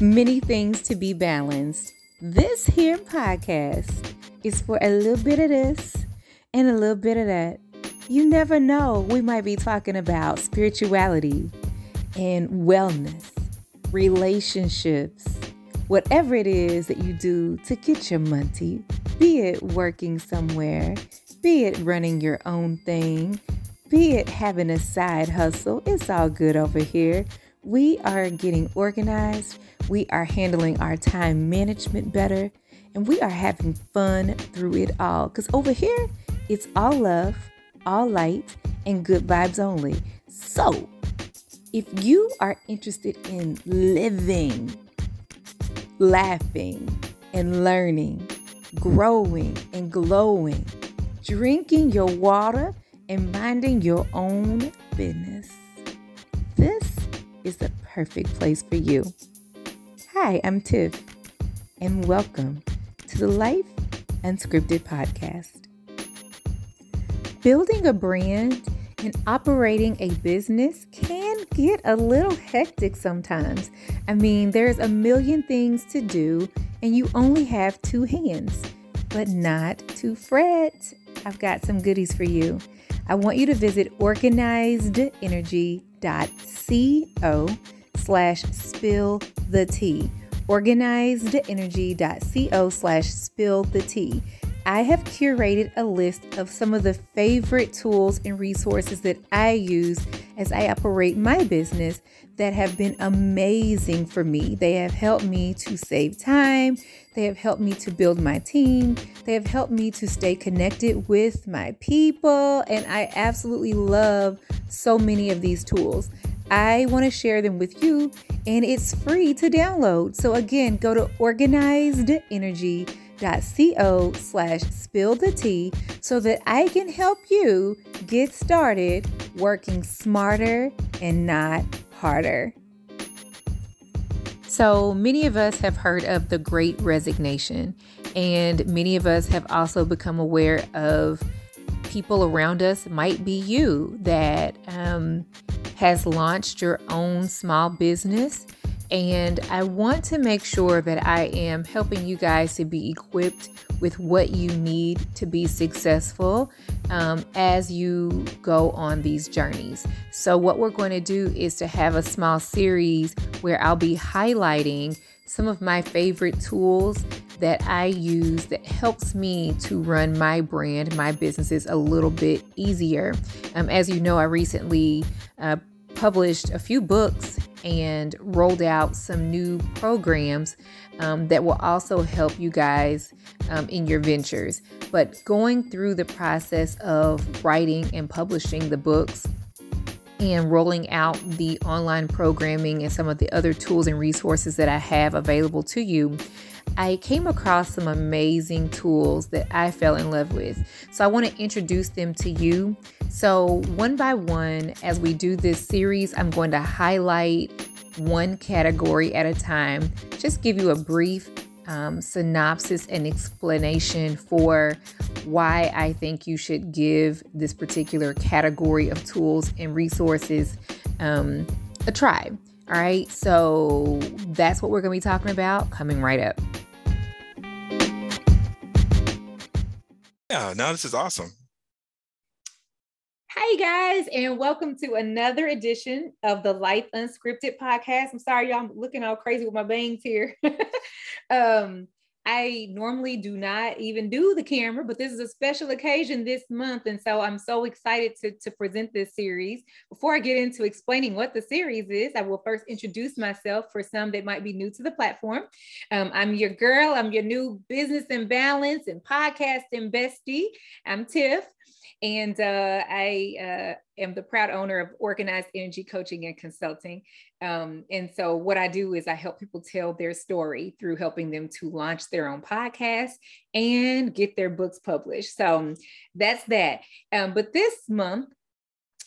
Many things to be balanced. This here podcast is for a little bit of this and a little bit of that. You never know, we might be talking about spirituality and wellness, relationships, whatever it is that you do to get your money, be it working somewhere, be it running your own thing, be it having a side hustle, it's all good over here. We are getting organized, we are handling our time management better, and we are having fun through it all. Because over here, it's all love, all light, and good vibes only. So, if you are interested in living, laughing, and learning, growing and glowing, drinking your water, and minding your own business, is the perfect place for you. Hi, I'm Tiff, and welcome to the Life Unscripted podcast. Building a brand and operating a business can get a little hectic sometimes. I mean, there's a million things to do, and you only have two hands. But not to fret. I've got some goodies for you. I want you to visit organizedenergy.co slash spill the tea. Organizedenergy.co slash spill the tea. I have curated a list of some of the favorite tools and resources that I use as I operate my business that have been amazing for me. They have helped me to save time, they have helped me to build my team, they have helped me to stay connected with my people, and I absolutely love so many of these tools. I want to share them with you, and it's free to download. So, again, go to Organized Energy co slash spill the tea so that I can help you get started working smarter and not harder. So, many of us have heard of the great resignation, and many of us have also become aware of people around us, might be you, that um, has launched your own small business and I want to make sure that I am helping you guys to be equipped with what you need to be successful um, as you go on these journeys. So, what we're going to do is to have a small series where I'll be highlighting some of my favorite tools that I use that helps me to run my brand, my businesses a little bit easier. Um, as you know, I recently uh, published a few books and rolled out some new programs um, that will also help you guys um, in your ventures. But going through the process of writing and publishing the books and rolling out the online programming and some of the other tools and resources that I have available to you, I came across some amazing tools that I fell in love with. So I want to introduce them to you. So, one by one, as we do this series, I'm going to highlight one category at a time, just give you a brief um, synopsis and explanation for why I think you should give this particular category of tools and resources um, a try. All right, so that's what we're going to be talking about coming right up. Yeah, now this is awesome. Hey guys, and welcome to another edition of the Life Unscripted podcast. I'm sorry, y'all, I'm looking all crazy with my bangs here. um, I normally do not even do the camera, but this is a special occasion this month. And so I'm so excited to, to present this series. Before I get into explaining what the series is, I will first introduce myself for some that might be new to the platform. Um, I'm your girl, I'm your new business and balance and podcasting bestie. I'm Tiff. And uh, I uh, am the proud owner of Organized Energy Coaching and Consulting. Um, and so, what I do is I help people tell their story through helping them to launch their own podcast and get their books published. So, that's that. Um, but this month,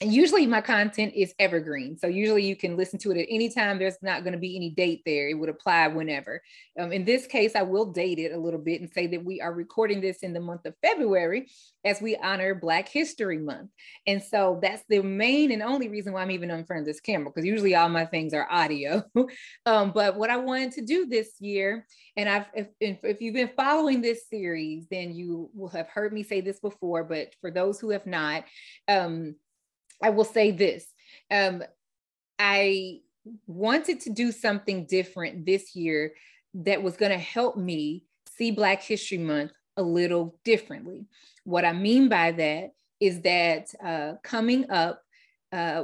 and usually my content is evergreen. So usually you can listen to it at any time. There's not going to be any date there. It would apply whenever. Um, in this case, I will date it a little bit and say that we are recording this in the month of February as we honor Black History Month. And so that's the main and only reason why I'm even on front of this camera, because usually all my things are audio. um, but what I wanted to do this year, and I've if, if you've been following this series, then you will have heard me say this before. But for those who have not, um, I will say this. Um, I wanted to do something different this year that was going to help me see Black History Month a little differently. What I mean by that is that uh, coming up, uh,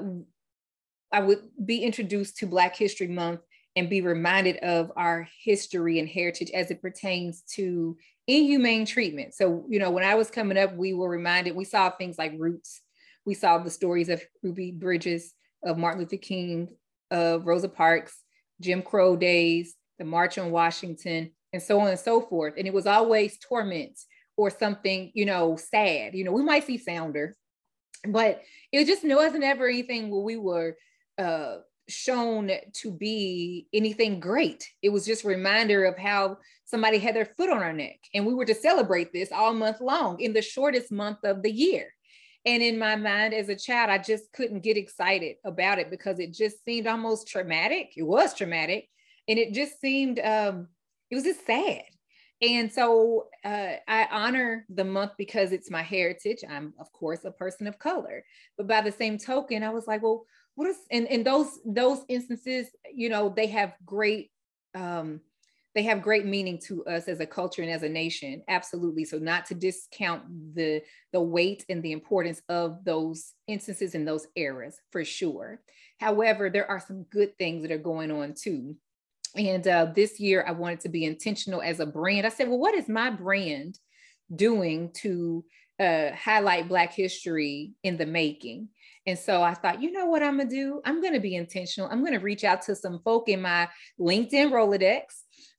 I would be introduced to Black History Month and be reminded of our history and heritage as it pertains to inhumane treatment. So, you know, when I was coming up, we were reminded, we saw things like roots we saw the stories of Ruby Bridges, of Martin Luther King, of Rosa Parks, Jim Crow days, the March on Washington, and so on and so forth. And it was always torment or something, you know, sad. You know, we might see Sounder, but it just wasn't ever anything where we were uh, shown to be anything great. It was just a reminder of how somebody had their foot on our neck. And we were to celebrate this all month long in the shortest month of the year. And in my mind as a child, I just couldn't get excited about it because it just seemed almost traumatic. It was traumatic. And it just seemed, um, it was just sad. And so uh, I honor the month because it's my heritage. I'm, of course, a person of color. But by the same token, I was like, well, what is, and, and those, those instances, you know, they have great, um, they have great meaning to us as a culture and as a nation absolutely. So not to discount the the weight and the importance of those instances and those eras for sure. However there are some good things that are going on too. And uh, this year i wanted to be intentional as a brand. I said well what is my brand doing to uh, highlight black history in the making? And so I thought, you know what I'm gonna do? I'm gonna be intentional. I'm gonna reach out to some folk in my LinkedIn Rolodex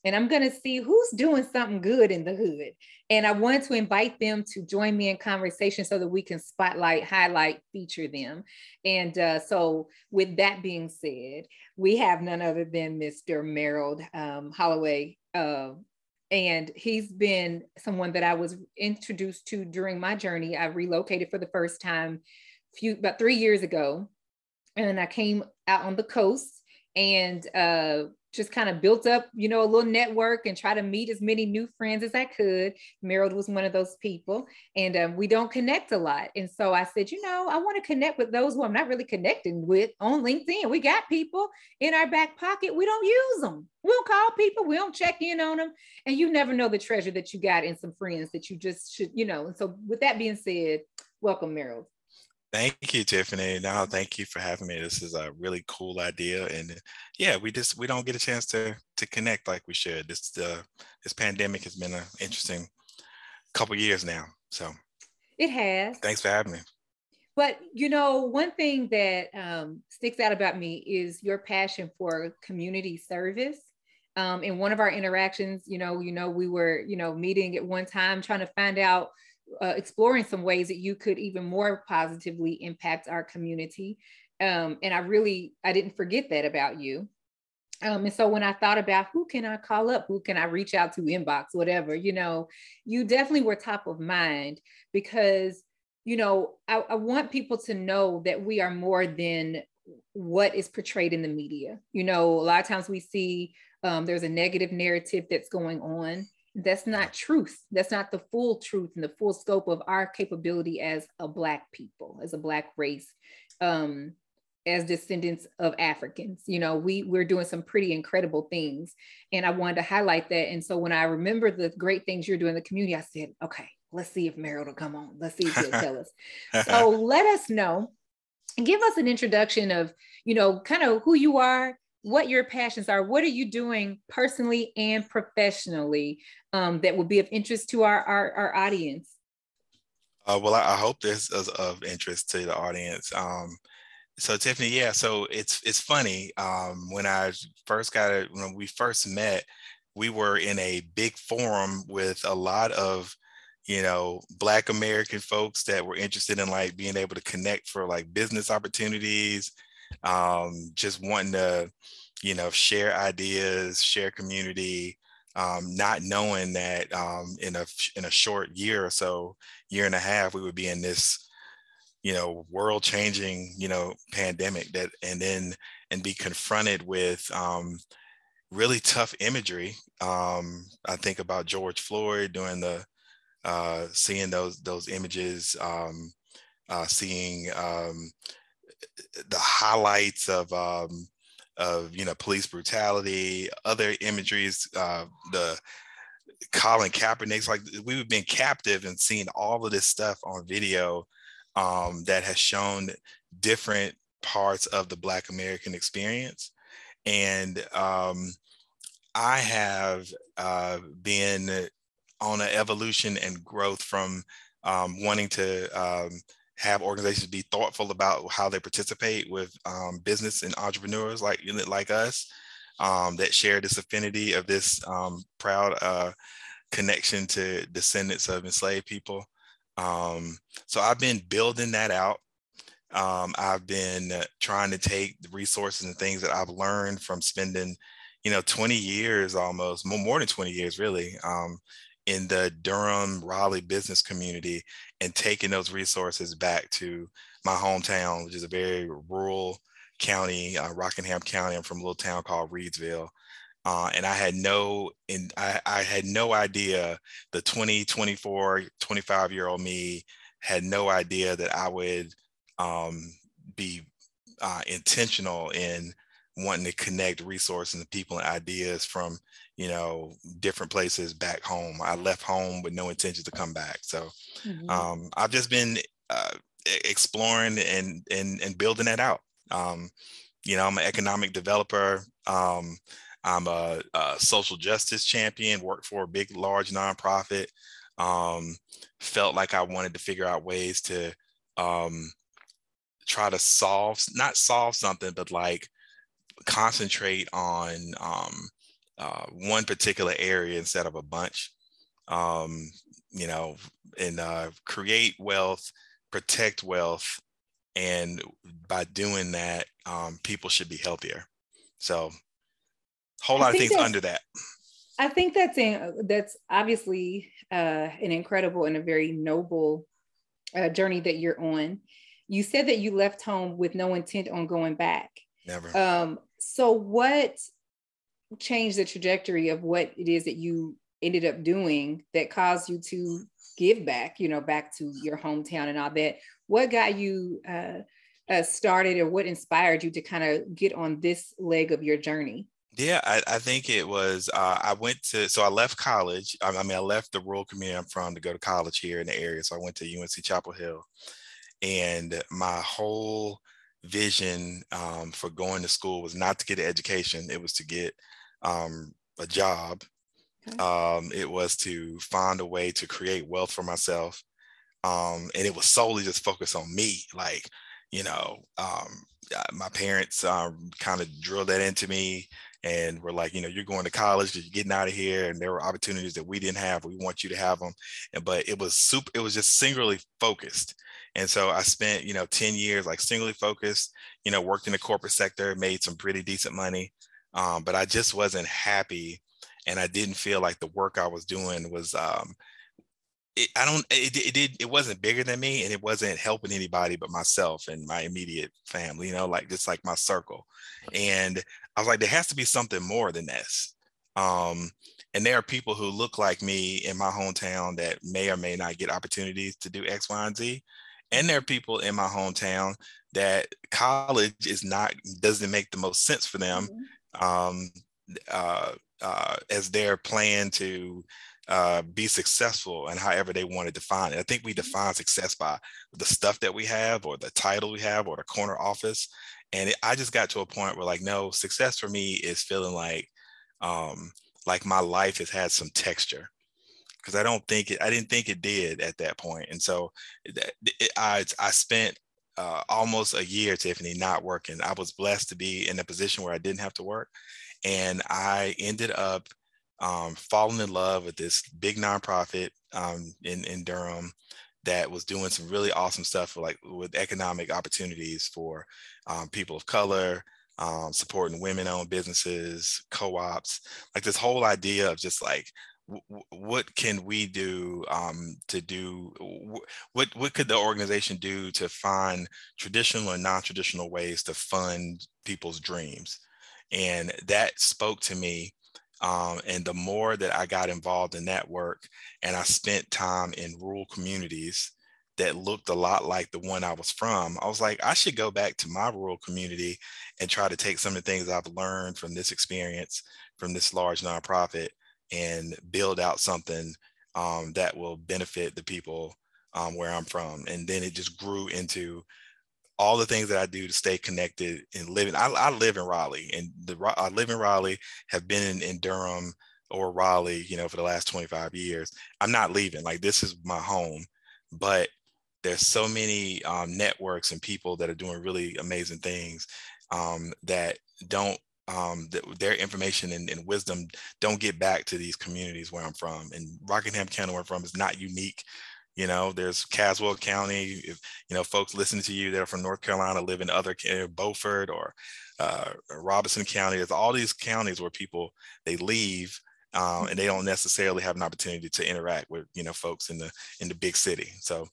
and I'm going to see who's doing something good in the hood. And I want to invite them to join me in conversation so that we can spotlight, highlight, feature them. And uh, so, with that being said, we have none other than Mr. Merrill um, Holloway. Uh, and he's been someone that I was introduced to during my journey. I relocated for the first time few about three years ago, and I came out on the coast and uh, just kind of built up, you know, a little network and try to meet as many new friends as I could. Merrill was one of those people, and um, we don't connect a lot. And so I said, you know, I want to connect with those who I'm not really connecting with on LinkedIn. We got people in our back pocket. We don't use them. We don't call people. We don't check in on them. And you never know the treasure that you got in some friends that you just should, you know. And so with that being said, welcome, Merrill. Thank you, Tiffany. Now, thank you for having me. This is a really cool idea, and yeah, we just we don't get a chance to to connect like we should. This uh, this pandemic has been an interesting couple years now. So it has. Thanks for having me. But you know, one thing that um, sticks out about me is your passion for community service. Um, in one of our interactions, you know, you know, we were, you know, meeting at one time trying to find out uh, exploring some ways that you could even more positively impact our community. Um, and I really, I didn't forget that about you. Um, and so when I thought about who can I call up, who can I reach out to, inbox, whatever, you know, you definitely were top of mind because, you know, I, I want people to know that we are more than what is portrayed in the media. You know, a lot of times we see um, there's a negative narrative that's going on that's not truth. That's not the full truth and the full scope of our capability as a Black people, as a Black race, um, as descendants of Africans. You know, we we're doing some pretty incredible things, and I wanted to highlight that. And so when I remember the great things you're doing in the community, I said, okay, let's see if Merrill will come on. Let's see if he'll tell us. So let us know. Give us an introduction of, you know, kind of who you are, what your passions are. What are you doing personally and professionally um, that would be of interest to our, our, our audience? Uh, well, I, I, hope this is of interest to the audience. Um, so Tiffany, yeah, so it's it's funny. Um, when I first got it, when we first met, we were in a big forum with a lot of you know, Black American folks that were interested in like being able to connect for like business opportunities, um, just wanting to, you know, share ideas, share community, um, not knowing that um, in a in a short year or so, year and a half, we would be in this, you know, world changing, you know, pandemic that, and then and be confronted with um, really tough imagery. Um, I think about George Floyd during the uh, seeing those those images, um, uh, seeing um, the highlights of um, of you know police brutality, other imageries, uh, the Colin Kaepernick's like we've been captive and seeing all of this stuff on video um, that has shown different parts of the Black American experience, and um, I have uh, been on an evolution and growth from um, wanting to um, have organizations be thoughtful about how they participate with um, business and entrepreneurs like like us um, that share this affinity of this um, proud uh, connection to descendants of enslaved people. Um, so I've been building that out. I've been trying to take the resources and things that I've learned from spending you know 20 years almost more, more than 20 years really um, in the Durham, Raleigh business community and taking those resources back to my hometown, which is a very rural county, uh, Rockingham County. I'm from a little town called Reidsville. Uh, and I had no, and I, I had no idea the 20, 24, 25 year old me had no idea that I would um, be uh, intentional in wanting to connect resources and people and ideas from you know different places back home. I left home with no intention to come back. So mm-hmm. um, i've just been uh, exploring and, and and building that out. Um, you know i'm an economic developer. Um, i'm a, a, social justice champion worked for a big large nonprofit. Um, felt like i wanted to figure out ways to um, try to solve not solve something but like concentrate on um, uh, one particular area instead of a bunch. Um, you know, and uh, create wealth, protect wealth, and by doing that, um, people should be healthier. So, whole lot of things under that. I think that's in, that's obviously uh, an incredible and a very noble uh, journey that you're on. You said that you left home with no intent on going back. Never. Um, so what changed the trajectory of what it is that you ended up doing that caused you to give back, you know, back to your hometown and all that? What got you uh, uh, started or what inspired you to kind of get on this leg of your journey? Yeah, I, I think it was. Uh, I went to so I left college. I, I, mean, I left the rural community I'm from to go to college here in the area. So I went to UNC Chapel Hill, and my whole vision um, for going to school was not to get an education, it was to get um, a job. Okay. Um, it was to find a way to create wealth for myself. Um, and it was solely just focused on me. Like, you know, um, my parents um, kind of drilled that into me and we're like, you know, you're going to college, you're getting out of here, and there were opportunities that we didn't have. We want you to have them, and but it was super. It was just singularly focused, and so I spent, you know, 10 years like singly focused, you know, worked in the corporate sector, made some pretty decent money. Um, but I just wasn't happy. And I didn't feel like the work I was doing was, um, it, I don't, it, it did, it wasn't bigger than me and it wasn't helping anybody but myself and my immediate family, you know, like just like my circle. And I was like, there has to be something more than this. Um, and there are people who look like me in my hometown that may or may not get opportunities to do X, Y, and Z and there are people in my hometown that college is not doesn't make the most sense for them mm-hmm. Um, uh, uh, as their plan to uh, be successful and however they want to define it. I think we mm-hmm. define success by the stuff that we have or the title we have or the corner office. And it, I just got to a point where like, no, success for me is feeling like um, like my life has had some texture because I don't think it, I didn't think it did at that point. And so it, I, I spent uh, almost a year, Tiffany, not working. I was blessed to be in a position where I didn't have to work. And I ended up um, fallen in love with this big nonprofit um, in in Durham that was doing some really awesome stuff for like with economic opportunities for um, people of color, um, supporting women-owned businesses, co-ops, like this whole idea of just like what can we do um, to do what what could the organization do to find traditional and non-traditional ways to fund people's dreams? And that spoke to me um, and the more that I got involved in that work and I spent time in rural communities that looked a lot like the one I was from, I was like, I should go back to my rural community and try to take some of the things I've learned from this experience from this large nonprofit and build out something um, that will benefit the people um, where I'm from. And then it just grew into all the things that I do to stay connected and living. I, I live in Raleigh and the I live in Raleigh, have been in, in Durham or Raleigh, you know, for the last 25 years. I'm not leaving. Like this is my home, but there's so many um, networks and people that are doing really amazing things um, that don't um, that their information and, and, wisdom don't get back to these communities where I'm from. And Rockingham County, where I'm from, is not unique you know, there's Caswell County. If you know folks listening to you that are from North Carolina live in other Beaufort or uh, Robeson County. There's all these counties where people they leave um, and they don't necessarily have an opportunity to interact with you know folks in the in the big city. So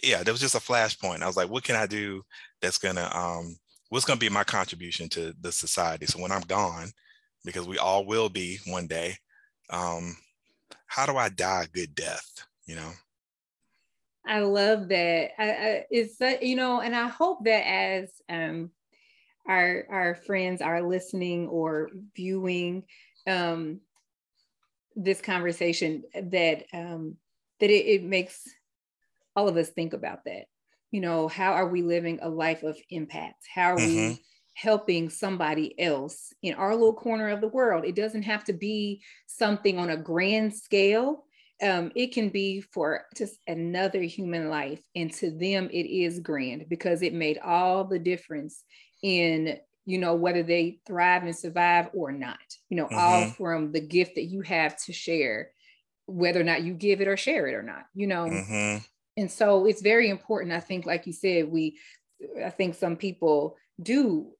yeah, there was just a flashpoint. I was like, what can I do that's gonna um, what's gonna be my contribution to the society? So when I'm gone, because we all will be one day, um, how do I die a good death? You know. I love that. I, I, it's you know, and I hope that as um, our our friends are listening or viewing um, this conversation, that um, that it, it makes all of us think about that. You know, how are we living a life of impact? How are mm-hmm. we helping somebody else in our little corner of the world? It doesn't have to be something on a grand scale um, it can be for just another human life. And to them, it is grand because it made all the difference in, you know, whether they thrive and survive or not, you know, mm-hmm. all from the gift that you have to share, whether or not you give it or share it or not, you know. Mm-hmm. And so it's very important. I think, like you said, we, I think some people do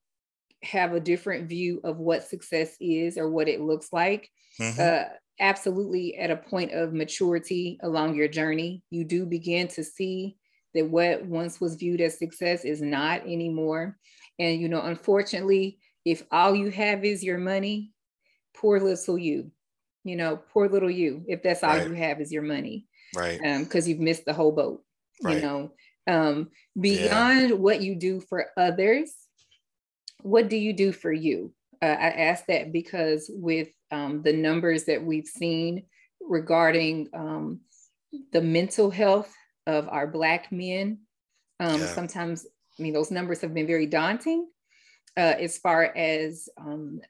have a different view of what success is or what it looks like. Mm-hmm. Uh, absolutely at a point of maturity along your journey, you do begin to see that what once was viewed as success is not anymore. And, you know, unfortunately, if all you have is your money, poor little you, you know, poor little you, if that's all right. you have is your money. Right. Because um, you've missed the whole boat, right. you know. Um, beyond yeah. what you do for others, what do you do for you? Uh, I ask that because with um, the numbers that we've seen regarding um, the mental health of our Black men. Um, yeah. Sometimes, I mean, those numbers have been very daunting uh, as far as um,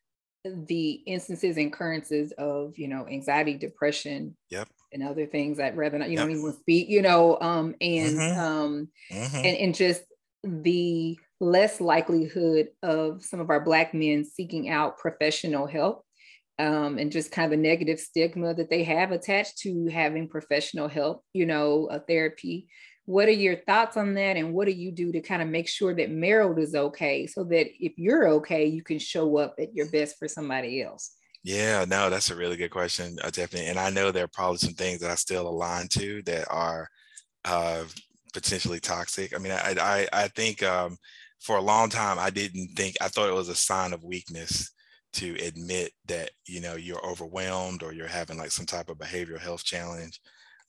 the instances and occurrences of, you know, anxiety, depression, yep. And other things I'd rather not, you yep. know, even speak, you know, um, and, mm-hmm. Um, mm-hmm. and and just the less likelihood of some of our Black men seeking out professional help um, and just kind of a negative stigma that they have attached to having professional help, you know, a therapy. What are your thoughts on that? And what do you do to kind of make sure that Merrill is okay so that if you're okay, you can show up at your best for somebody else? Yeah, no, that's a really good question, uh, definitely. And I know there are probably some things that I still align to that are uh, potentially toxic. I mean, I I, I think um, for a long time I didn't think I thought it was a sign of weakness to admit that you know you're overwhelmed or you're having like some type of behavioral health challenge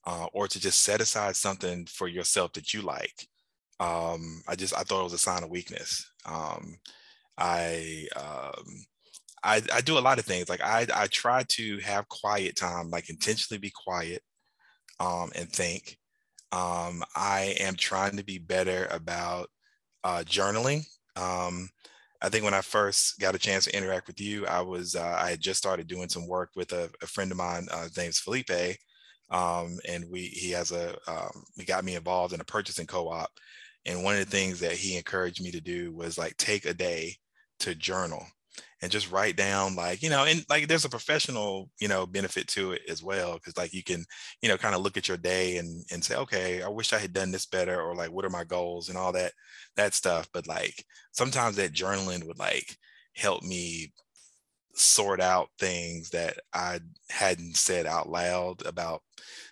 uh, or to just set aside something for yourself that you like um, i just i thought it was a sign of weakness um, I, um, I i do a lot of things like i i try to have quiet time like intentionally be quiet um, and think um, i am trying to be better about uh, journaling um, I think when I first got a chance to interact with you, I was uh, I had just started doing some work with a, a friend of mine. Uh, his name's Felipe, um, and we he has a um, he got me involved in a purchasing co-op. And one of the things that he encouraged me to do was like take a day to journal. And just write down like you know and like there's a professional you know benefit to it as well because like you can you know kind of look at your day and and say okay i wish i had done this better or like what are my goals? and all that that stuff but like sometimes that journaling would like help me sort out things that i hadn't said out loud about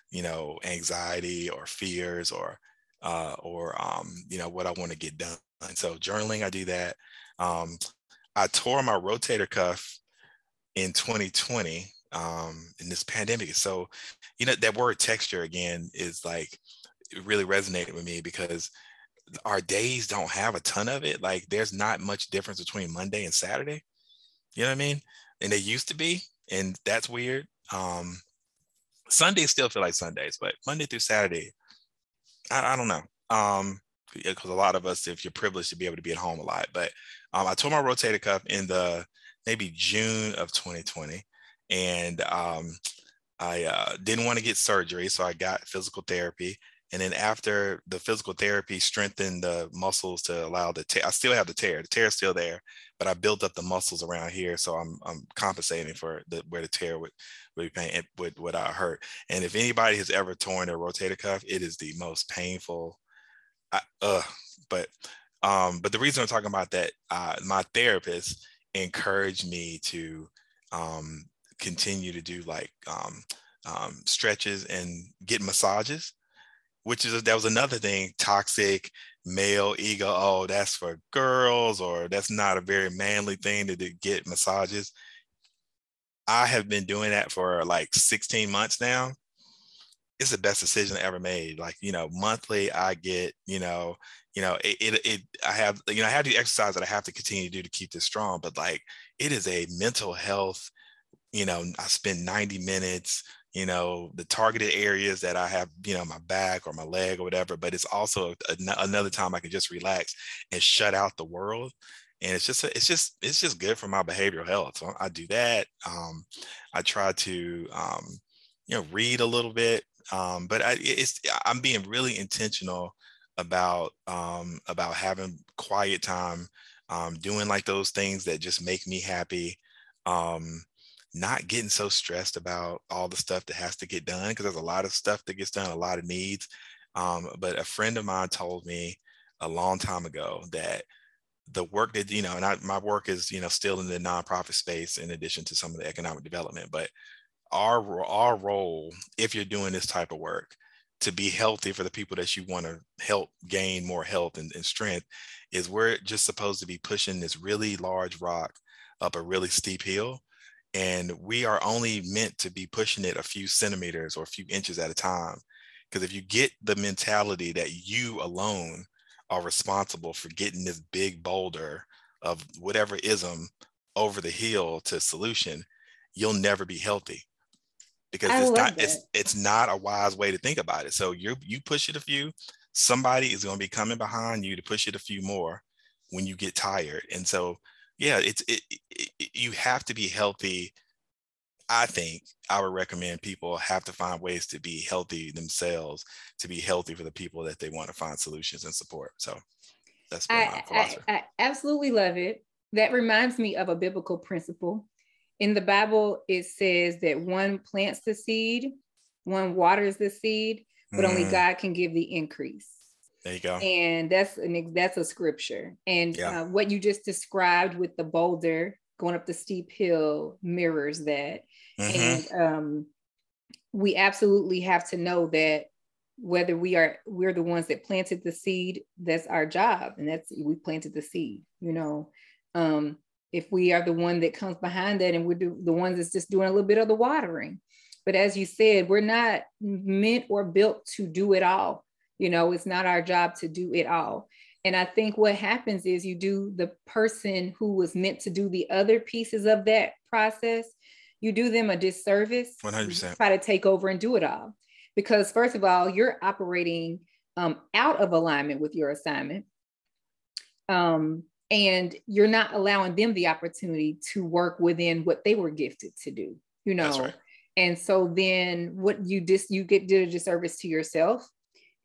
you know anxiety or fears or uh or um you know what i want to get done. And so journaling i do that um I tore my rotator cuff in 2020 um, in this pandemic. So, you know, that word texture again is like, it really resonated with me because our days don't have a ton of it. Like, there's not much difference between Monday and Saturday. You know what I mean? And they used to be, and that's weird. Um, Sundays still feel like Sundays, but Monday through Saturday, I, I don't know. Um, because a lot of us, if you're privileged to be able to be at home a lot, but um, I tore my rotator cuff in the maybe June of 2020, and um, I uh, didn't want to get surgery, so I got physical therapy. And then after the physical therapy strengthened the muscles to allow the tear, I still have the tear. The tear is still there, but I built up the muscles around here, so I'm I'm compensating for the where the tear would would be pain would would uh, hurt. And if anybody has ever torn their rotator cuff, it is the most painful. I, uh, but um, but the reason I'm talking about that, uh, my therapist encouraged me to um, continue to do like um, um, stretches and get massages, which is that was another thing. Toxic male ego. Oh, that's for girls, or that's not a very manly thing to, to get massages. I have been doing that for like 16 months now. It's the best decision I ever made. Like, you know, monthly I get, you know, you know, it, it, it, I have, you know, I have the exercise that I have to continue to do to keep this strong, but like it is a mental health, you know, I spend 90 minutes, you know, the targeted areas that I have, you know, my back or my leg or whatever, but it's also a, another time I can just relax and shut out the world. And it's just, it's just, it's just good for my behavioral health. So I do that. Um, I try to, um, you know, read a little bit, um, but I, it's, I'm being really intentional about um, about having quiet time, um, doing like those things that just make me happy, um, not getting so stressed about all the stuff that has to get done because there's a lot of stuff that gets done, a lot of needs. Um, but a friend of mine told me a long time ago that the work that you know, and I, my work is you know still in the nonprofit space in addition to some of the economic development, but our our role if you're doing this type of work to be healthy for the people that you want to help gain more health and, and, strength is we're just supposed to be pushing this really large rock up a really steep hill and we are only meant to be pushing it a few centimeters or a few inches at a time. Because if you get the mentality that you alone are responsible for getting this big boulder of whatever ism over the hill to solution you'll never be healthy because I it's not it's it's not a wise way to think about it. So you you push it a few, somebody is going to be coming behind you to push it a few more when you get tired. And so yeah, it's it, it, it you have to be healthy. I think I would recommend people have to find ways to be healthy themselves, to be healthy for the people that they want to find solutions and support. So that's I, I, I absolutely love it. That reminds me of a biblical principle in the Bible, it says that one plants the seed, one waters the seed, but mm. only God can give the increase. There you go. And that's an that's a scripture. And yeah. uh, what you just described with the boulder going up the steep hill mirrors that. Mm-hmm. And um, we absolutely have to know that whether we are we're the ones that planted the seed, that's our job, and that's we planted the seed. You know, um, if we are the one that comes behind that and we're the ones that's just doing a little bit of the watering. But as you said, we're not meant or built to do it all. You know, it's not our job to do it all. And I think what happens is you do the person who was meant to do the other pieces of that process, you do them a disservice. 100%. Try to take over and do it all. Because, first of all, you're operating um, out of alignment with your assignment. Um, and you're not allowing them the opportunity to work within what they were gifted to do you know right. and so then what you just you get did a disservice to yourself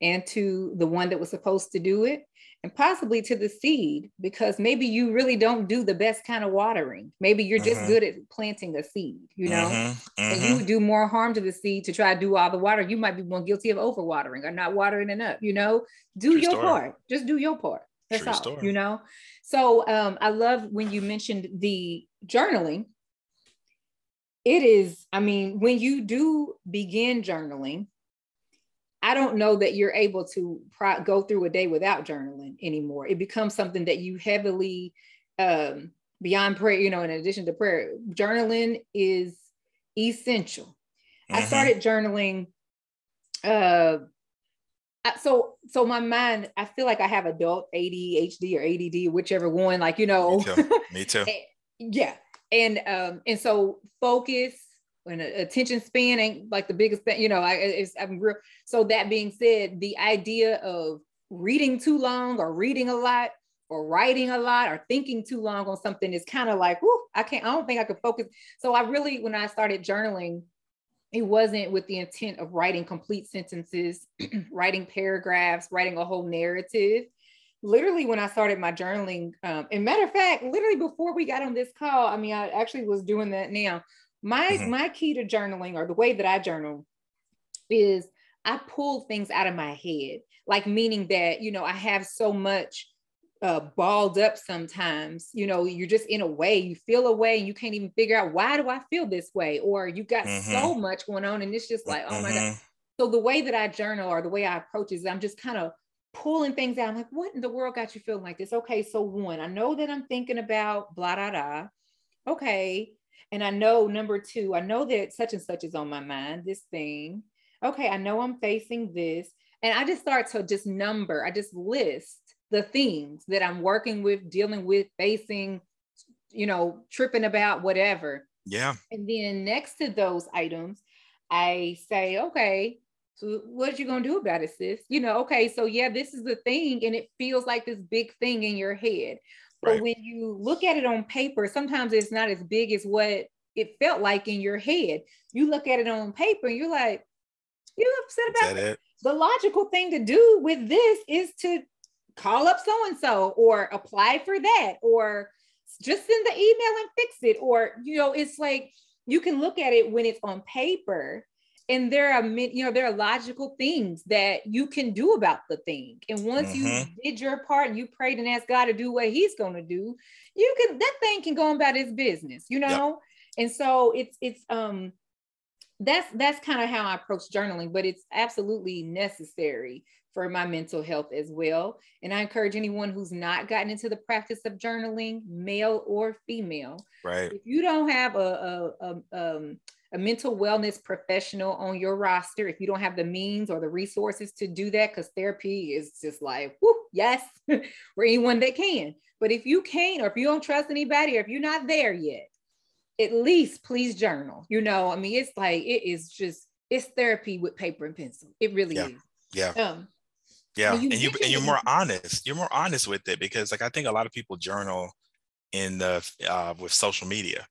and to the one that was supposed to do it and possibly to the seed because maybe you really don't do the best kind of watering. Maybe you're just mm-hmm. good at planting a seed, you know, mm-hmm. and you mm-hmm. do more harm to the seed to try to do all the water. You might be more guilty of overwatering or not watering enough, you know. Do True your story. part. Just do your part. That's True all, story. you know. So um, I love when you mentioned the journaling. It is, I mean, when you do begin journaling, I don't know that you're able to pro- go through a day without journaling anymore. It becomes something that you heavily, um, beyond prayer, you know, in addition to prayer, journaling is essential. Mm-hmm. I started journaling. Uh, so so my mind, I feel like I have adult ADHD or ADD, whichever one, like you know. Me too. Me too. yeah, and um, and so focus and attention span ain't like the biggest thing, you know, I, it's, I'm real. So that being said, the idea of reading too long or reading a lot or writing a lot or thinking too long on something is kind of like, whoo, I can't, I don't think I could focus. So I really, when I started journaling, it wasn't with the intent of writing complete sentences, writing paragraphs, writing a whole narrative. Literally, when I started my journaling, um, and matter of fact, literally before we got on this call, I mean, I actually was doing that now. My mm-hmm. my key to journaling or the way that I journal is I pull things out of my head, like meaning that, you know, I have so much uh, balled up sometimes, you know, you're just in a way, you feel a way and you can't even figure out why do I feel this way? Or you got mm-hmm. so much going on and it's just like, oh my God. Mm-hmm. So the way that I journal or the way I approach is I'm just kind of pulling things out. I'm like, what in the world got you feeling like this? Okay, so one, I know that I'm thinking about blah, blah, blah. Okay. And I know number two, I know that such and such is on my mind, this thing. Okay, I know I'm facing this. And I just start to just number, I just list the things that I'm working with, dealing with, facing, you know, tripping about, whatever. Yeah. And then next to those items, I say, okay, so what you gonna do about it, sis? You know, okay, so yeah, this is the thing, and it feels like this big thing in your head. But right. when you look at it on paper, sometimes it's not as big as what it felt like in your head. You look at it on paper and you're like, you upset about it. The logical thing to do with this is to call up so and so or apply for that or just send the email and fix it. Or, you know, it's like you can look at it when it's on paper and there are you know there are logical things that you can do about the thing and once mm-hmm. you did your part and you prayed and asked god to do what he's going to do you can that thing can go about its business you know yep. and so it's it's um that's that's kind of how i approach journaling but it's absolutely necessary for my mental health as well. And i encourage anyone who's not gotten into the practice of journaling male or female right. if you don't have a, a, a um a mental wellness professional on your roster if you don't have the means or the resources to do that because therapy is just like whoo, yes for anyone that can. But if you can't or if you don't trust anybody or if you're not there yet at least please journal. You know i mean it's like it is just it's therapy with paper and pencil. It really yeah. is. Yeah. Um, yeah and you, and, you and you're more honest you're more honest with it because like i think a lot of people journal in the uh, with social media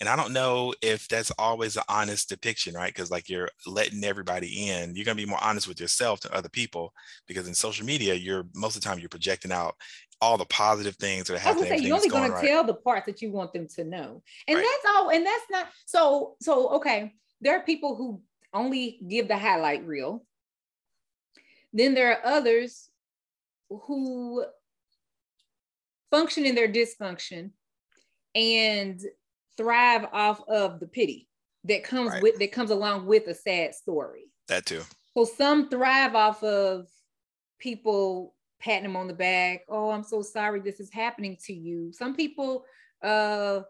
and I don't know if that's always an honest depiction, right? Because like you're letting everybody in, you're gonna be more honest with yourself than other people. Because in social media, you're most of the time you're projecting out all the positive things that are happening. I was say, you're only gonna right. tell the parts that you want them to know, and right. that's all. And that's not so. So okay, there are people who only give the highlight reel. Then there are others who function in their dysfunction and thrive off of the pity that comes right. with that comes along with a sad story. That too. So some thrive off of people patting them on the back. Oh, I'm so sorry this is happening to you. Some people uh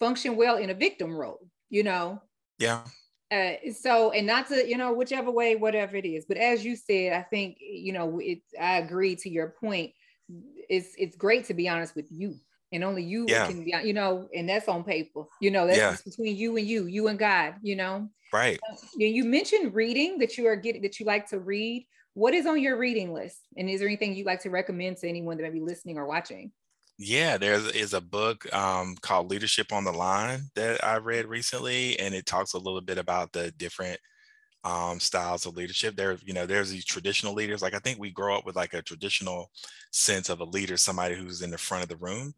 function well in a victim role, you know. Yeah. Uh, so and not to you know whichever way whatever it is but as you said i think you know it i agree to your point it's it's great to be honest with you and only you yeah. can be, you know, and that's on paper, you know, that's yeah. between you and you, you and God, you know. Right. Uh, you mentioned reading that you are getting that you like to read. What is on your reading list? And is there anything you'd like to recommend to anyone that may be listening or watching? Yeah, there is a book um, called Leadership on the Line that I read recently, and it talks a little bit about the different um, styles of leadership. There, you know, there's these traditional leaders. Like I think we grow up with like a traditional sense of a leader, somebody who's in the front of the room.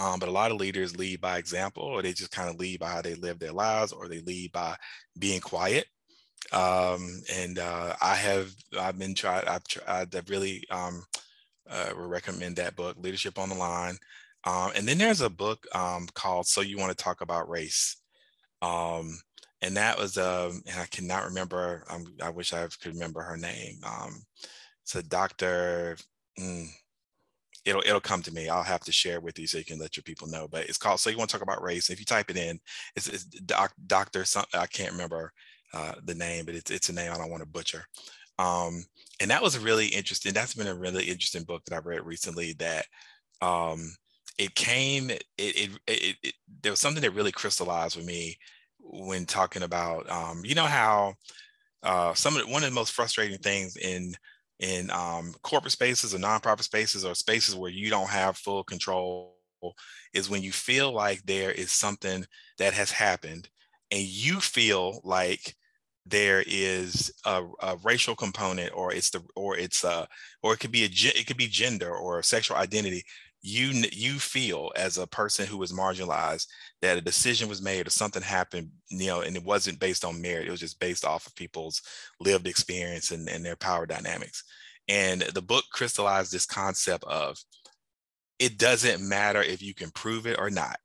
Um, but a lot of leaders lead by example, or they just kind of lead by how they live their lives, or they lead by being quiet. Um, and uh, I have I've been tried. I've tried. I've really um, uh, recommend that book, Leadership on the Line. Um, and then there's a book um, called So You Want to Talk About Race. Um, and that was, um, and I cannot remember, um, I wish I could remember her name. Um, it's a doctor, mm, it'll, it'll come to me. I'll have to share with you so you can let your people know, but it's called, So You Want to Talk About Race. If you type it in, it's, it's doc, Dr. Some, I can't remember uh, the name, but it's, it's a name I don't want to butcher. Um, and that was really interesting. That's been a really interesting book that I've read recently that um, it came, it, it, it, it, there was something that really crystallized with me when talking about, um, you know, how uh, some of the, one of the most frustrating things in in um, corporate spaces or nonprofit spaces or spaces where you don't have full control is when you feel like there is something that has happened and you feel like there is a, a, racial component or it's the or it's uh or it could be a it could be gender or sexual identity you you feel as a person who was marginalized that a decision was made or something happened you know and it wasn't based on merit it was just based off of people's lived experience and, and their power dynamics. And the book crystallized this concept of it doesn't matter if you can prove it or not.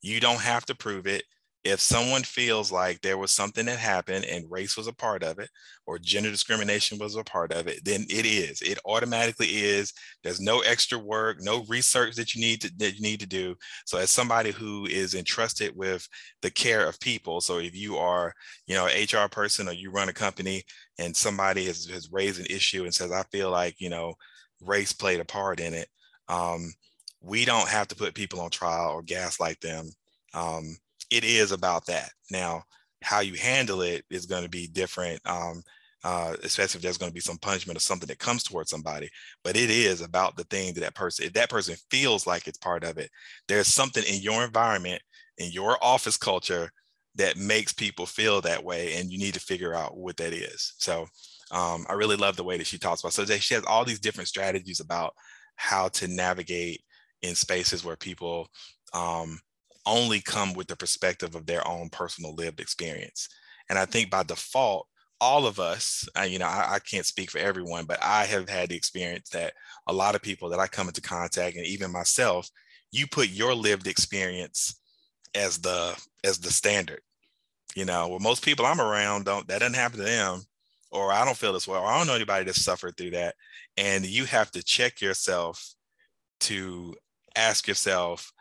You don't have to prove it if someone feels like there was something that happened and race was a part of it or gender discrimination was a part of it then it is. It automatically is. There's no extra work no research that you need to that you need to do. So as somebody who is entrusted with the care of people so if you are you know hr person or you run a company and somebody has, has raised an issue and says i feel like you know race played a part in it um, we don't have to put people on trial or gaslight them um, it is about that. Now, how you handle it is going to be different, um, uh, especially if there's going to be some punishment or something that comes towards somebody. But it is about the thing that that person, if that person feels like it's part of it, there's something in your environment, in your office culture that makes people feel that way, and you need to figure out what that is. So um, I really love the way that she talks about. So she has all these different strategies about how to navigate in spaces where people um, only come with the perspective of their own personal lived experience. And I think by default, all of us, you know, I, I, can't speak for everyone, but I have had the experience that a lot of people that I come into contact, and even myself, you put your lived experience as the as the standard. You know, well, most people I'm around don't that doesn't happen to them, or I don't feel this way, or I don't know anybody that suffered through that. And you have to check yourself to ask yourself,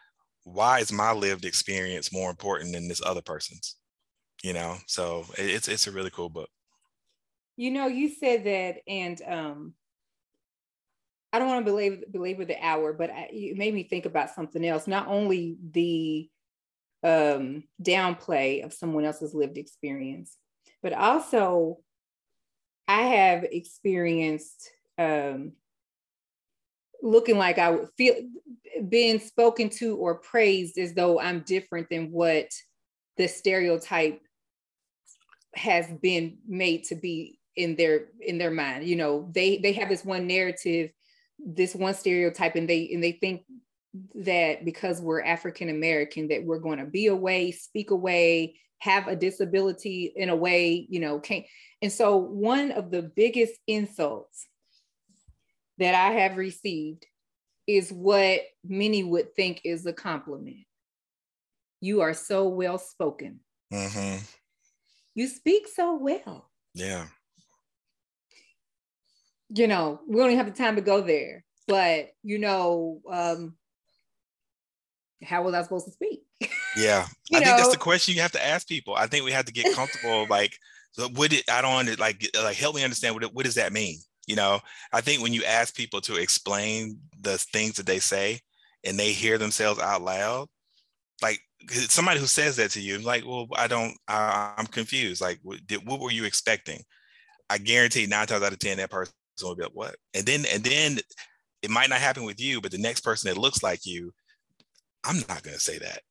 why is my lived experience more important than this other person's? You know, so it's it's a really cool book. You know, you said that, and um, I don't want to belabor, belabor the hour, but I, it made me think about something else. Not only the um, downplay of someone else's lived experience, but also I have experienced um, looking like I would feel being spoken to or praised as though I'm different than what the stereotype has been made to be in their in their mind. You know they they have this one narrative this one stereotype and they and they think that because we're african american that we're going to be away speak away have a disability in a way you know can't. And so one of the biggest insults that i have received is what many would think is a compliment. You are so well spoken. Mm-hmm. You speak so well. Yeah. You know, we don't have the time to go there, but you know, um, how was I supposed to speak? Yeah, I know? think that's the question you have to ask people. I think we have to get comfortable. like, so what did I don't like? Like, help me understand what what does that mean? You know, I think when you ask people to explain the things that they say and they hear themselves out loud, like eh, somebody who says that to you, like, well, I don't, I, am confused. Like, what, did, what were you expecting? I guarantee nine times out of 10, that person will be like, what? And then, and then it might not happen with you, but the next person that looks like you, I'm not going to say that.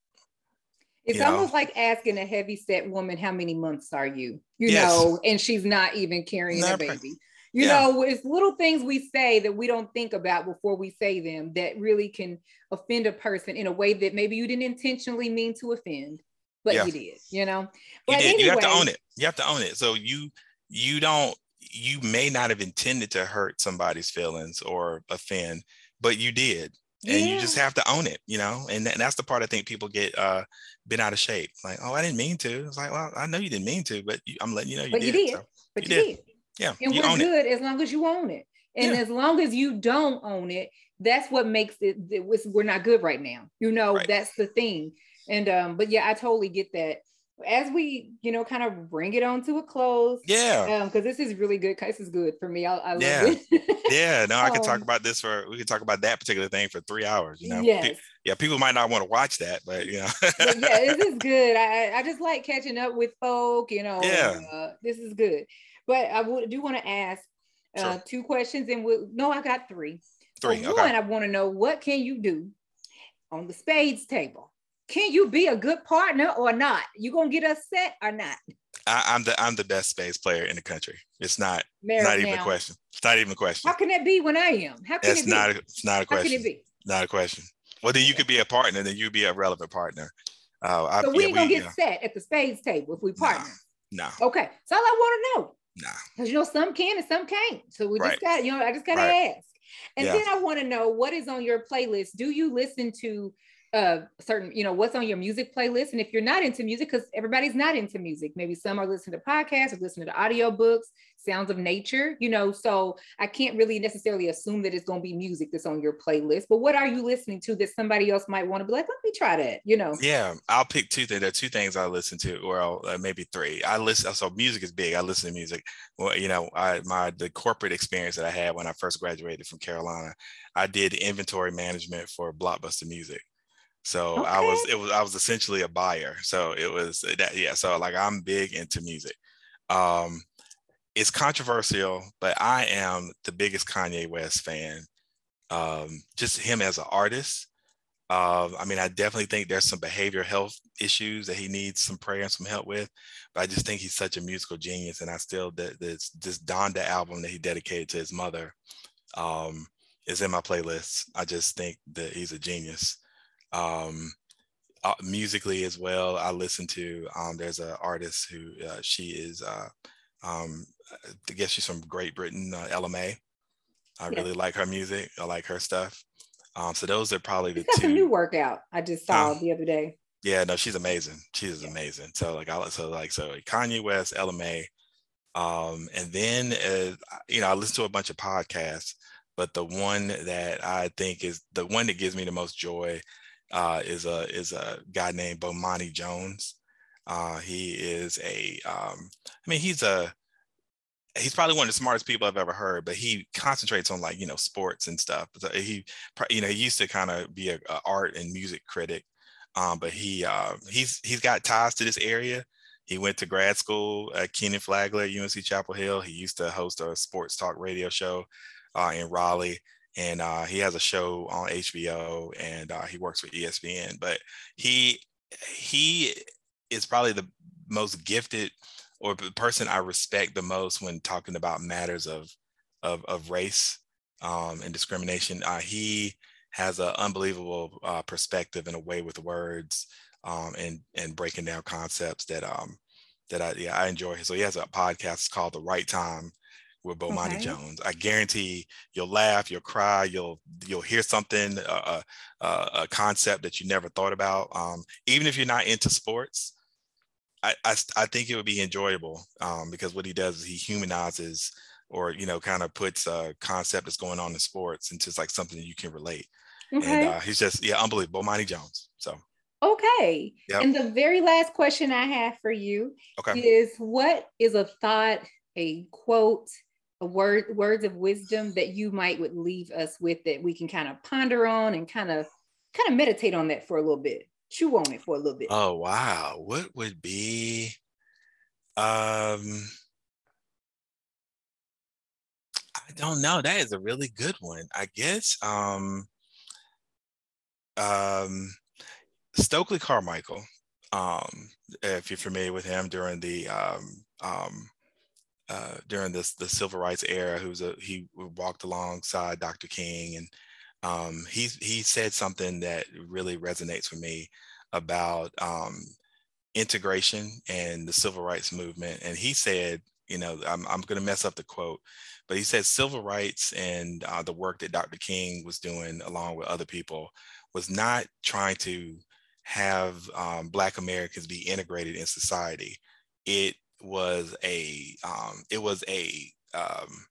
It's you know? almost like asking a heavy set woman, how many months are you? You Yes. know, and she's not even carrying a Not baby. You Yeah. know, it's little things we say that we don't think about before we say them that really can offend a person in a way that maybe you didn't intentionally mean to offend, but Yeah. you did, you know. you But did. You have to own it. You have to own it. So you you don't you may not have intended to hurt somebody's feelings or offend, but you did. And you just have to own it, you know. And, tha- that's the part I think people get uh been out of shape. Like, oh, I didn't mean to. It's like, well, I know you didn't mean to, but you, I'm letting you know you But did. you did. So, but you you did. did. Yeah, And we're own it. good as long as you own it. And Yeah. as long as you don't own it, that's what makes it, it we're not good right now. You know, Right. that's the thing. And um, but yeah, I totally get that. As we, you know, kind of bring it on to a close. Yeah. Um, because this is really good. This is good for me. I, I love Yeah. it. Yeah. No, I could talk Um, about this for we could talk about that particular thing for three hours, you know. Pe- yeah, people might not want to watch that, but you know. but yeah, this is good. I I- just like catching up with folk, you know. Yeah. Uh, this is good. But I would do want to ask uh, Sure. two questions, and we'll, no, I got three. Three. For Okay. one, I want to know what can you do on the spades table? Can you be a good partner or not? You gonna get us set or not? I, I'm the I'm the best spades player in the country. It's not Married not even a question. It's not even a question. How can that be when I am? How can It's it be? not. A, it's not a How can question. it be? Not a question. Well, then you could be a partner. Then you'd be a relevant partner. Uh, I, So we yeah, ain't gonna we- get yeah. set at the spades table if we partner. No, Okay, so all I want to know no. because you know some can and some can't. So we Right. just got you know I just gotta Right. ask. And Yeah. then I want to know what is on your playlist. Do you listen to uh certain you know what's on your music playlist? And if you're not into music, because everybody's not into music, maybe some are listening to podcasts or listening to audiobooks, sounds of nature, you know. So I can't really necessarily assume that it's gonna be music that's on your playlist. But what are you listening to that somebody else might want to be like, let me try that, you know? Yeah, I'll pick two things. There are two things I listen to, well, uh, maybe three. I listen. So music is big. I listen to music. Well, you know, I my the corporate experience that I had when I first graduated from Carolina, I did inventory management for Blockbuster Music. So I was it was I was essentially a buyer. So it was that yeah. So like I'm big into music. Um, it's controversial, but I am the biggest Kanye West fan. Um, just him as an artist. Uh, I mean, I definitely think there's some behavioral health issues that he needs some prayer and some help with. But I just think he's such a musical genius, and I still that this this Donda album that he dedicated to his mother um, is in my playlist. I just think that he's a genius. Um, uh, musically as well, I listen to. Um, there's an artist who uh, she is. Uh, um, I guess she's from Great Britain, uh, Ella Mai. I Yeah. really like her music. I like her stuff. Um, so those are probably the two. some new workout I just saw Oh. the other day. Yeah, no, she's amazing. She is Yeah. amazing. So like I so like so Kanye West, Ella Mai, um, and then uh, you know I listen to a bunch of podcasts, but the one that I think is the one that gives me the most joy uh, is a is a guy named Bomani Jones. Uh, he is a um, I mean he's a he's probably one of the smartest people I've ever heard, but he concentrates on like you know sports and stuff. So he you know he used to kind of be a, a art and music critic um, but he uh, he's he's got ties to this area. He went to grad school at Kenan-Flagler UNC Chapel Hill. He used to host a sports talk radio show uh, in Raleigh, and uh, he has a show on HBO, and uh, he works for ESPN. But he he is probably the most gifted or the person I respect the most when talking about matters of of, of race um, and discrimination. Uh, he has an unbelievable uh, perspective and a way with words um, and and breaking down concepts that um that I yeah I enjoy. So he has a podcast called The Right Time with Bomani Okay. Jones. I guarantee you'll laugh, you'll cry, you'll you'll hear something uh, uh, a concept that you never thought about. Um, even if you're not into sports, I I, I think it would be enjoyable um, because what he does is he humanizes or you know kind of puts a concept that's going on in sports into like something that you can relate Okay. and uh, he's just yeah unbelievable Monty Jones so okay. Yep. And the very last question I have for you okay is what is a thought, a quote, word, words of wisdom that you might would leave us with that we can kind of ponder on and kind of kind of meditate on that for a little bit, chew on it for a little bit. oh wow. What would be um I don't know. That is a really good one. I guess um um Stokely Carmichael um, if you're familiar with him during the um, um, uh, during this the civil rights era, who's a he walked alongside Dr. King, and um, he he said something that really resonates with me about um, integration and the civil rights movement. And he said, you know, I'm I'm going to mess up the quote, but he said civil rights and uh, the work that Dr. King was doing along with other people was not trying to have um, Black Americans be integrated in society. It was a um, it was a um,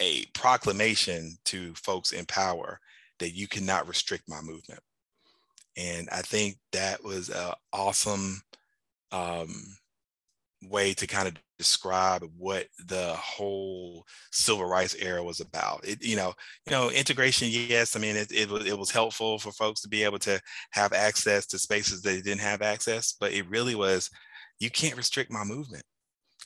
a proclamation to folks in power that you cannot restrict my movement, and I think that was an awesome um, way to kind of describe what the whole civil rights era was about. It, you know, you know, integration. Yes, I mean, it, it was it was helpful for folks to be able to have access to spaces they didn't have access, but it really was, you can't restrict my movement.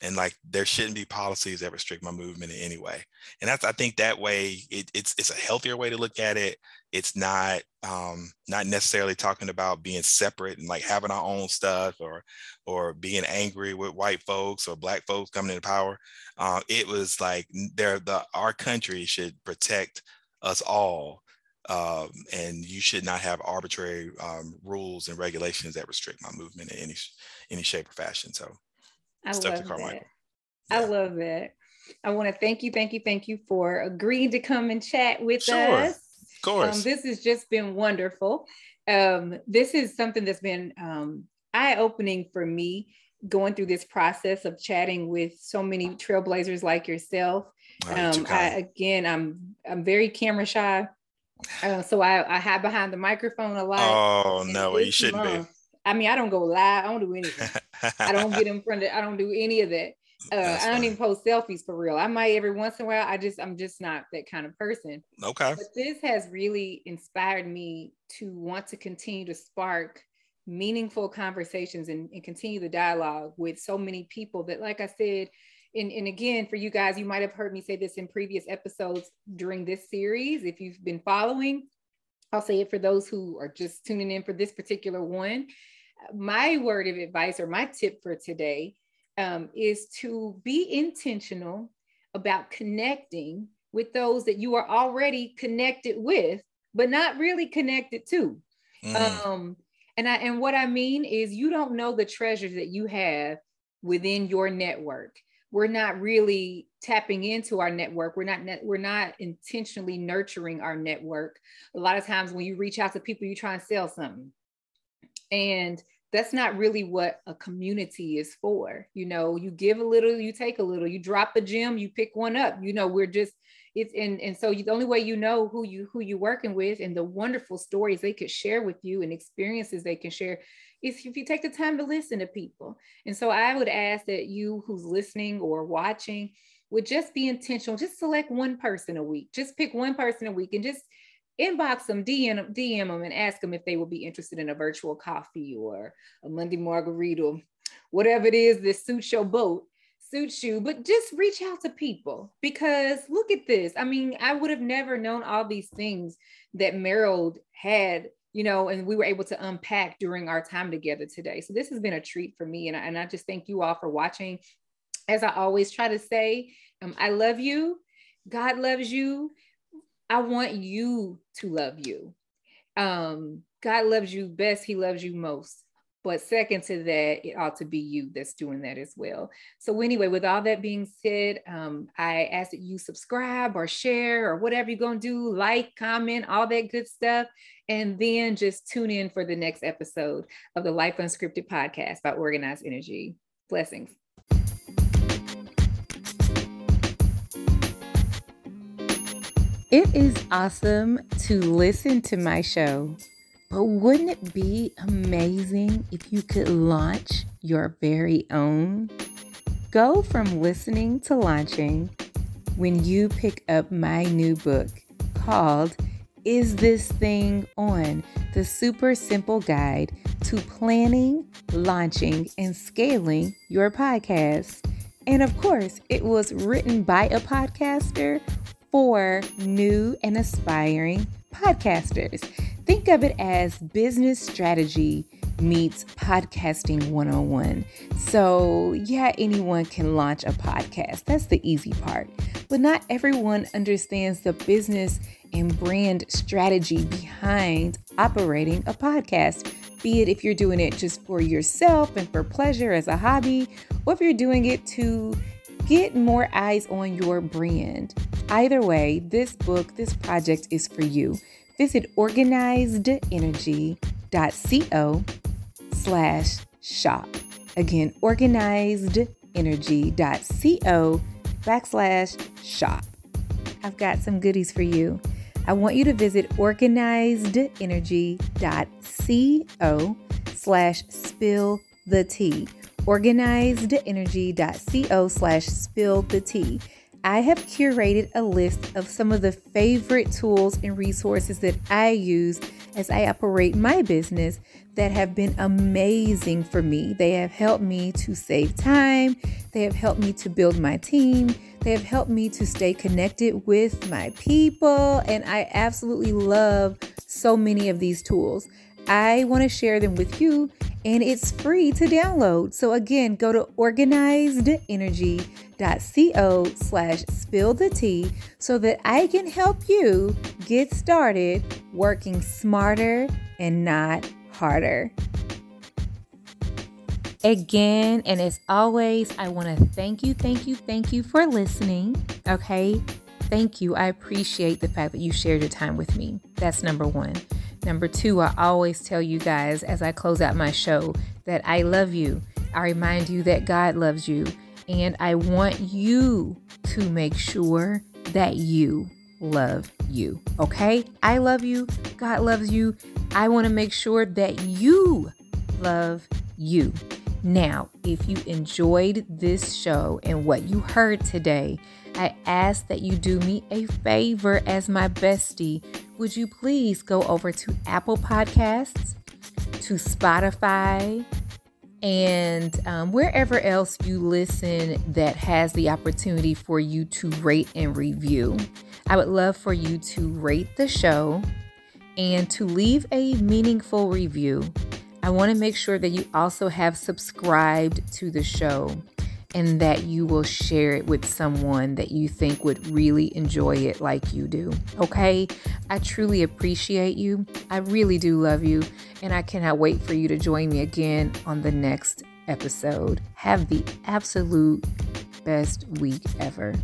And like there shouldn't be policies that restrict my movement in any way. And that's i think that way it, it's it's a healthier way to look at it. It's not um not necessarily talking about being separate and like having our own stuff or or being angry with white folks or black folks coming into power. Uh, it was like there the our country should protect us all um, and you should not have arbitrary um, rules and regulations that restrict my movement in any any shape or fashion so I love that. Yeah. I love that. I want to thank you, thank you, thank you for agreeing to come and chat with sure. us. Of course. Um, this has just been wonderful. Um, this is something that's been um, eye opening for me going through this process of chatting with so many trailblazers like yourself. Um, I, again, I'm I'm very camera shy, uh, so I, I hide behind the microphone a lot. Oh no, you shouldn't be. I mean, I don't go live. I don't do anything. I don't get in front of. I don't do any of that. Uh, I don't funny. even post selfies for real. I might every once in a while. I just I'm just not that kind of person. Okay. But this has really inspired me to want to continue to spark meaningful conversations and, and continue the dialogue with so many people that, like I said, and, and again, for you guys, you might have heard me say this in previous episodes during this series. If you've been following, I'll say it for those who are just tuning in for this particular one. My word of advice or my tip for today um, is to be intentional about connecting with those that you are already connected with, but not really connected to. Mm. Um, and I and what I mean is you don't know the treasures that you have within your network we're not really tapping into our network. We're not we're not intentionally nurturing our network. A lot of times when you reach out to people you try and sell something. And that's not really what a community is for you know you give a little you take a little you drop a gem you pick one up you know we're just it's and and so you, the only way you know who you who you're working with and the wonderful stories they could share with you and experiences they can share if you take the time to listen to people. And so I would ask that you who's listening or watching would just be intentional. Just select one person a week. Just pick one person a week and just inbox them, DM, DM them, and ask them if they would be interested in a virtual coffee or a Monday margarita, whatever it is that suits your boat, suits you. But just reach out to people because look at this. I mean, I would have never known all these things that Merrill had you know, and we were able to unpack during our time together today. So this has been a treat for me. And I, and I just thank you all for watching. As I always try to say, um, I love you. God loves you. I want you to love you. Um, God loves you best. He loves you most. But second to that, it ought to be you that's doing that as well. So, anyway, with all that being said, um, I ask that you subscribe or share or whatever you're going to do, like, comment, all that good stuff. And then just tune in for the next episode of the Life Unscripted podcast by Organized Energy. Blessings. It is awesome to listen to my show. But wouldn't it be amazing if you could launch your very own? Go from listening to launching when you pick up my new book called Is This Thing On? The Super Simple Guide to Planning, Launching, and Scaling Your Podcast. And of course, it was written by a podcaster for new and aspiring podcasters. Think of it as business strategy meets podcasting 101. So, yeah, anyone can launch a podcast. That's the easy part. But not everyone understands the business and brand strategy behind operating a podcast. Be it if you're doing it just for yourself and for pleasure as a hobby, or if you're doing it to get more eyes on your brand. Either way, this book, this project is for you. Visit organizedenergy.co slash shop. Again, organizedenergy.co backslash shop. I've got some goodies for you. I want you to visit organizedenergy.co slash spill the tea. Organizedenergy.co slash spill the tea. I have curated a list of some of the favorite tools and resources that I use as I operate my business that have been amazing for me. They have helped me to save time, they have helped me to build my team, they have helped me to stay connected with my people, and I absolutely love so many of these tools. I want to share them with you, and it's free to download. So, again, go to organizedenergy.co slash spill the tea so that I can help you get started working smarter and not harder. Again, and as always, I want to thank you, thank you, thank you for listening. Okay. Thank you. I appreciate the fact that you shared your time with me. That's number one. Number two, I always tell you guys as I close out my show that I love you. I remind you that God loves you. And I want you to make sure that you love you. Okay? I love you. God loves you. I want to make sure that you love you. Now, if you enjoyed this show and what you heard today, I ask that you do me a favor as my bestie. Would you please go over to Apple Podcasts, to Spotify, and um, wherever else you listen that has the opportunity for you to rate and review? I would love for you to rate the show and to leave a meaningful review. I want to make sure that you also have subscribed to the show and that you will share it with someone that you think would really enjoy it like you do. Okay? I truly appreciate you. I really do love you. And I cannot wait for you to join me again on the next episode. Have the absolute best week ever.